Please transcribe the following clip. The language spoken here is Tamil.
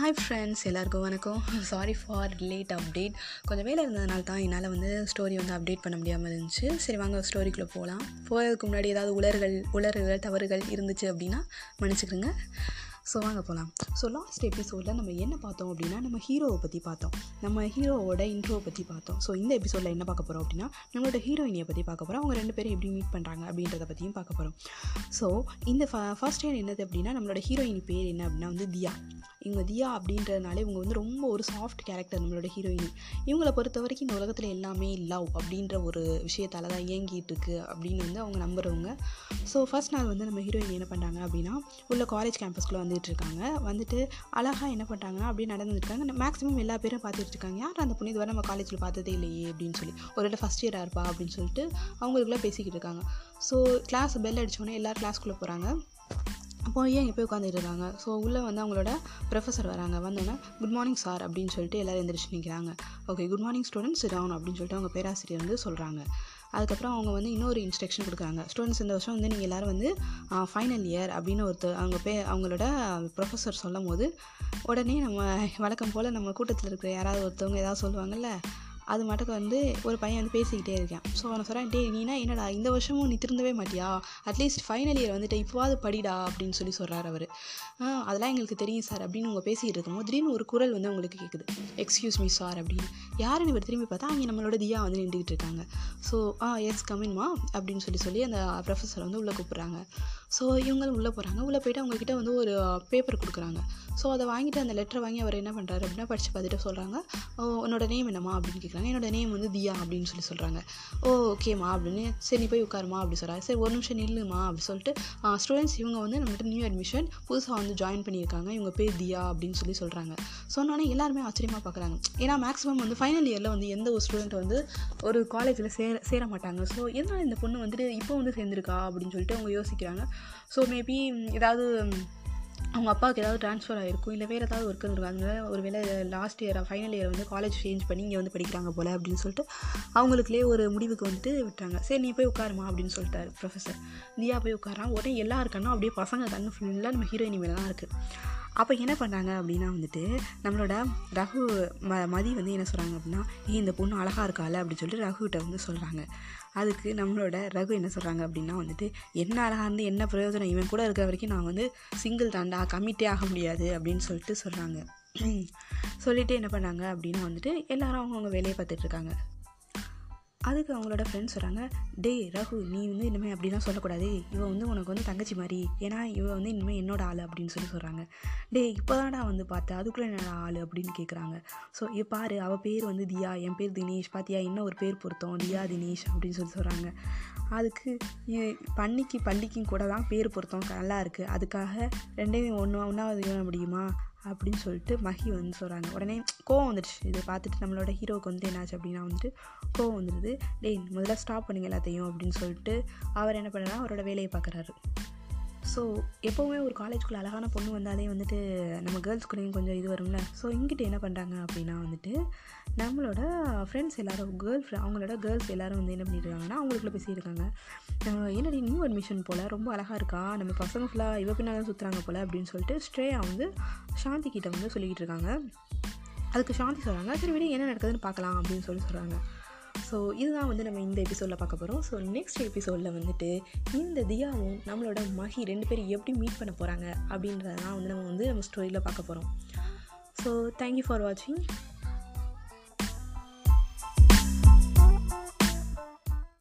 ஹாய் ஃப்ரெண்ட்ஸ் எல்லாருக்கும் வணக்கம். சாரி ஃபார் லேட் அப்டேட் கொஞ்சம் வேலை இருந்ததுனால தான் என்னால் வந்து ஸ்டோரி வந்து அப்டேட் பண்ண முடியாமல் இருந்துச்சு. சரி வாங்க ஸ்டோரிக்குள்ளே போகலாம் போகிறதுக்கு முன்னாடி ஏதாவது உலர்கள் உலர்கள் தவறுகள் இருந்துச்சு அப்படின்னா மன்னிச்சுக்கிறேங்க ஸோ வாங்க போகலாம் ஸோ லாஸ்ட் எபிசோடில் நம்ம என்ன பார்த்தோம் அப்படின்னா நம்ம ஹீரோவை பற்றி பார்த்தோம். நம்ம ஹீரோவோட இன்ட்ரோவை பற்றி பார்த்தோம். ஸோ இந்த எபிசோடில் என்ன பார்க்க போகிறோம் அப்படின்னா நம்மளோட ஹீரோயினியை பற்றி பார்க்க போகிறோம் அவங்க ரெண்டு பேரும் எப்படி மீட் பண்ணுறாங்க அப்படின்றத பற்றியும் பார்க்க போகிறோம் ஸோ இந்த ஃபர்ஸ்ட் இயர் என்னது அப்படின்னா நம்மளோட ஹீரோயின் பேர் என்ன அப்படின்னா வந்து தியா. இவங்க தியா அப்படின்றதுனால இவங்க வந்து ரொம்ப ஒரு சாஃப்ட் கேரக்டர் நம்மளோட ஹீரோயின் இவங்களை பொறுத்த வரைக்கும் இந்த உலகத்தில் எல்லாமே லவ் அப்படின்ற ஒரு விஷயத்தால் தான் இயங்கிட்டு இருக்கு அப்படின்னு வந்து அவங்க நம்புகிறவங்க ஸோ ஃபர்ஸ்ட் நாள் வந்து நம்ம ஹீரோயின் என்ன பண்ணுறாங்க அப்படின்னா உள்ள காலேஜ் கேம்பஸ்க்குள்ளே வந்துட்டு இருக்காங்க. வந்துட்டு அழகாக என்ன பண்ணுறாங்கன்னா அப்படியே நடந்துருக்காங்க மேக்ஸிமம் எல்லா பேரும் பார்த்துட்டு இருக்காங்க. யார் அந்த பொண்ணு இதுவரை நம்ம காலேஜில் பார்த்ததே இல்லையே அப்படின்னு சொல்லி. ஒரு இடம் ஃபஸ்ட் இயராக இருப்பா அப்படின்னு சொல்லிட்டு அவங்களுக்குள்ளே பேசிக்கிட்டு இருக்காங்க. ஸோ கிளாஸ் பெல் அடித்தோடனே எல்லோரும் கிளாஸ்க்குள்ளே போகிறாங்க அப்போ ஏன் இங்கே போய் உட்காந்துருக்காங்க ஸோ உள்ளே வந்து அவங்களோட ப்ரொஃபஸர் வராங்க. வந்தோன்னே குட் மார்னிங் சார் அப்படின்னு சொல்லிட்டு எல்லோரும் எந்திரிச்சு நிற்கிறாங்க okay good morning students down அப்படின்னு சொல்லிட்டு அவங்க பேராசிரியர் வந்து சொல்கிறாங்க அதுக்கப்புறம் அவங்க வந்து இன்னொரு இன்ஸ்ட்ரக்ஷன் கொடுக்குறாங்க. ஸ்டூடெண்ட்ஸ் இந்த வருஷம் வந்து நீங்கள் எல்லோரும் வந்து ஃபைனல் இயர் அப்படின்னு ஒருத்தர் அவங்க பே அவங்களோட ப்ரொஃபஸர் சொல்லும் போது உடனே நம்ம வழக்கம் போல் நம்ம கூட்டத்தில் இருக்கிற யாராவது ஒருத்தவங்க ஏதாவது சொல்லுவாங்கல்ல அது மாட்டுக்கு வந்து ஒரு பையன் வந்து பேசிக்கிட்டே இருக்கேன். ஸோ அவனை சொல்கிறேன் டே நீனா என்னடா இந்த வருஷமும் நீ திருந்தவே மாட்டியா? அட்லீஸ்ட் ஃபைனல் இயர் வந்துட்டு இப்போவாது படிடா அப்படின்னு சொல்லி சொல்கிறார் அவர். அதெல்லாம் எங்களுக்கு தெரியும் சார் அப்படின்னு அவங்க பேசிகிட்டு இருக்கும்போது திடீர்னு ஒரு குரல் வந்து அவங்களுக்கு கேட்குது எக்ஸ்கியூஸ் மீ சார் அப்படின்னு. யாருன்னு இவர் திரும்பி பார்த்தா அவங்க நம்மளோட தியா வந்து நின்றுக்கிட்டு இருக்காங்க. ஸோ ஆ எஸ் கமின்மா அப்படின்னு சொல்லி சொல்லி அந்த ப்ரொஃபஸர் வந்து உள்ளே கூப்பிட்றாங்க. ஸோ இவங்களும் உள்ளே போகிறாங்க உள்ளே போயிட்டு அவங்கக்கிட்ட வந்து ஒரு பேப்பர் கொடுக்குறாங்க. ஸோ அதை வாங்கிட்டு அந்த லெட்டரை வாங்கி அவர் என்ன பண்ணுறாரு அப்படின்னா படித்து பார்த்துட்டு சொல்கிறாங்க உன்னோட நேம் என்னம்மா? அப்படின்னு கேட்குறாங்க என்னோட நேம் வந்து தியா அப்படின்னு சொல்லி சொல்கிறாங்க ஓ ஓகேம்மா அப்படின்னு. சரி நீ போய் உட்காருமா அப்படி சொல்கிறாங்க சரி ஒரு நிமிஷம் நில்லுமா அப்படி சொல்லிட்டு ஸ்டூடெண்ட்ஸ் இவங்க வந்து நம்மகிட்ட நியூ அட்மிஷன் புதுசாக வந்து ஜாயின் பண்ணியிருக்காங்க. இவங்க பேர் தியா அப்படின்னு சொல்லி சொல்கிறாங்க சொன்னோன்னே எல்லாருமே ஆச்சரியமாக பார்க்குறாங்க ஏன்னா மேக்ஸிமம் வந்து ஃபைனல் இயரில் வந்து எந்த ஒரு ஸ்டூடெண்ட் வந்து ஒரு காலேஜில் சேர சேர மாட்டாங்க. ஸோ எதனால் இந்த பொண்ணு வந்துட்டு இப்போ வந்து சேர்ந்துருக்கா அப்படின்னு சொல்லிட்டு அவங்க யோசிக்கிறாங்க. ஸோ மேபி ஏதாவது அவங்க அப்பாவுக்கு ஏதாவது ட்ரான்ஸ்ஃபர் ஆகிருக்கும் இல்லை வேறு ஏதாவது ஒர்க் இருந்திருக்காங்க ஒரு வேளை லாஸ்ட் இயர் ஃபைனல் இயர் வந்து காலேஜ் சேஞ்ச் பண்ணி இங்கே வந்து படிக்கிறாங்க போல் அப்படின்னு சொல்லிட்டு அவங்களுக்குலே ஒரு முடிவுக்கு வந்துட்டு விட்டாங்க. சரி நீ போய் உட்காருமா அப்படின்னு சொல்லிட்டாரு ப்ரொஃபஸர் நீயா போய் உட்காரான். உடனே எல்லா கண்ணும் அப்படியே பசங்க கண்ணு ஃபுல்லாக நம்ம ஹீரோயின் மேலே தான் இருக்குது அப்போ என்ன பண்ணாங்க அப்படின்னா வந்துட்டு நம்மளோட ரகு ம மதி வந்து என்ன சொல்கிறாங்க அப்படின்னா ஏ இந்த பொண்ணு அழகாக இருக்காள் அப்படின்னு சொல்லிட்டு ரகுகிட்ட வந்து சொல்கிறாங்க அதுக்கு நம்மளோட ரகு என்ன சொல்கிறாங்க அப்படின்னா வந்துட்டு என்ன அழகாக இருந்து என்ன பிரயோஜனம்? இவன் கூட இருக்கிற வரைக்கும் நான் வந்து சிங்கிள் தாண்டா கம்மிட்டே ஆக முடியாது அப்படின்னு சொல்லிட்டு சொல்கிறாங்க சொல்லிவிட்டு என்ன பண்ணாங்க அப்படின்னா வந்துட்டு எல்லாரும் அவங்கவுங்க வேலையை பார்த்துட்ருக்காங்க அதுக்கு அவங்களோட ஃப்ரெண்ட்ஸ் சொல்கிறாங்க டே ரகு நீ வந்து இனிமேல் அப்படிலாம் சொல்லக்கூடாது. இவன் வந்து உனக்கு வந்து தங்கச்சி மாதிரி. ஏன்னா இவன் வந்து இனிமேல் என்னோட ஆள் அப்படின்னு சொல்லி சொல்கிறாங்க டே இப்போ தான்டா வந்து பார்த்தேன் அதுக்குள்ளே என்னோட ஆள்? அப்படின்னு கேட்குறாங்க ஸோ இப்போ பாரு அவள் பேர் வந்து தியா. என் பேர் தினேஷ். பார்த்தியா இன்னும் ஒரு பேர் பொருத்தம்? தியா தினேஷ் அப்படின்னு சொல்லி சொல்கிறாங்க அதுக்கு பண்ணிக்கு பள்ளிக்கும் கூட தான் பேர் பொருத்தம். நல்லா இருக்குது அதுக்காக ரெண்டையும் ஒன்று ஒன்றாவது முடியுமா? அப்படின்னு சொல்லிட்டு மஹி வந்து சொல்கிறாங்க உடனே கோவம் வந்துடுச்சு இதை பார்த்துட்டு நம்மளோட ஹீரோவுக்கு வந்து என்னாச்சு அப்படின்னா வந்துட்டு கோவம் வந்துடுது டேய் முதல்ல ஸ்டாப் பண்ணுங்க எல்லாத்தையும் அப்படின்னு சொல்லிட்டு அவர் என்ன பண்ணுறா அவரோட வேலையை பார்க்குறாரு. ஸோ எப்போவுமே ஒரு காலேஜ்குள்ளே அழகான பொண்ணு வந்தாலே வந்துட்டு நம்ம கேர்ள்ஸ்குள்ளேயும் கொஞ்சம் இது வரும்ல. ஸோ இங்கிட்ட என்ன பண்ணுறாங்க அப்படின்னா வந்துட்டு நம்மளோட ஃப்ரெண்ட்ஸ் எல்லோரும் கேர்ள் ஃப்ரெண்ட் அவங்களோட கேர்ள்ஸ் எல்லோரும் வந்து என்ன பண்ணியிருக்காங்கன்னா அவங்களுக்குள்ள பேசியிருக்காங்க என்னடி நியூ அட்மிஷன் போல் ரொம்ப அழகாக இருக்கா? நம்ம பசங்க ஃபுல்லாக இவ பின்னால் சுற்றுறாங்க போல் அப்படின்னு சொல்லிட்டு ஸ்ட்ரேயா வந்து சாந்தி கிட்ட வந்து சொல்லிக்கிட்டு இருக்காங்க. அதுக்கு சாந்தி சொல்கிறாங்க சரி விட என்ன நடக்குதுன்னு பார்க்கலாம் அப்படின்னு சொல்லி சொல்கிறாங்க ஸோ இதுதான் வந்து நம்ம இந்த எபிசோடில் பார்க்க போகிறோம் ஸோ நெக்ஸ்ட் எபிசோடில் வந்துட்டு இந்த தியாவும் நம்மளோட மஹி ரெண்டு பேரும் எப்படி மீட் பண்ண போகிறாங்க அப்படின்றதான் வந்து நம்ம வந்து நம்ம ஸ்டோரியில் பார்க்க போகிறோம் ஸோ தேங்க்யூ ஃபார் வாட்சிங்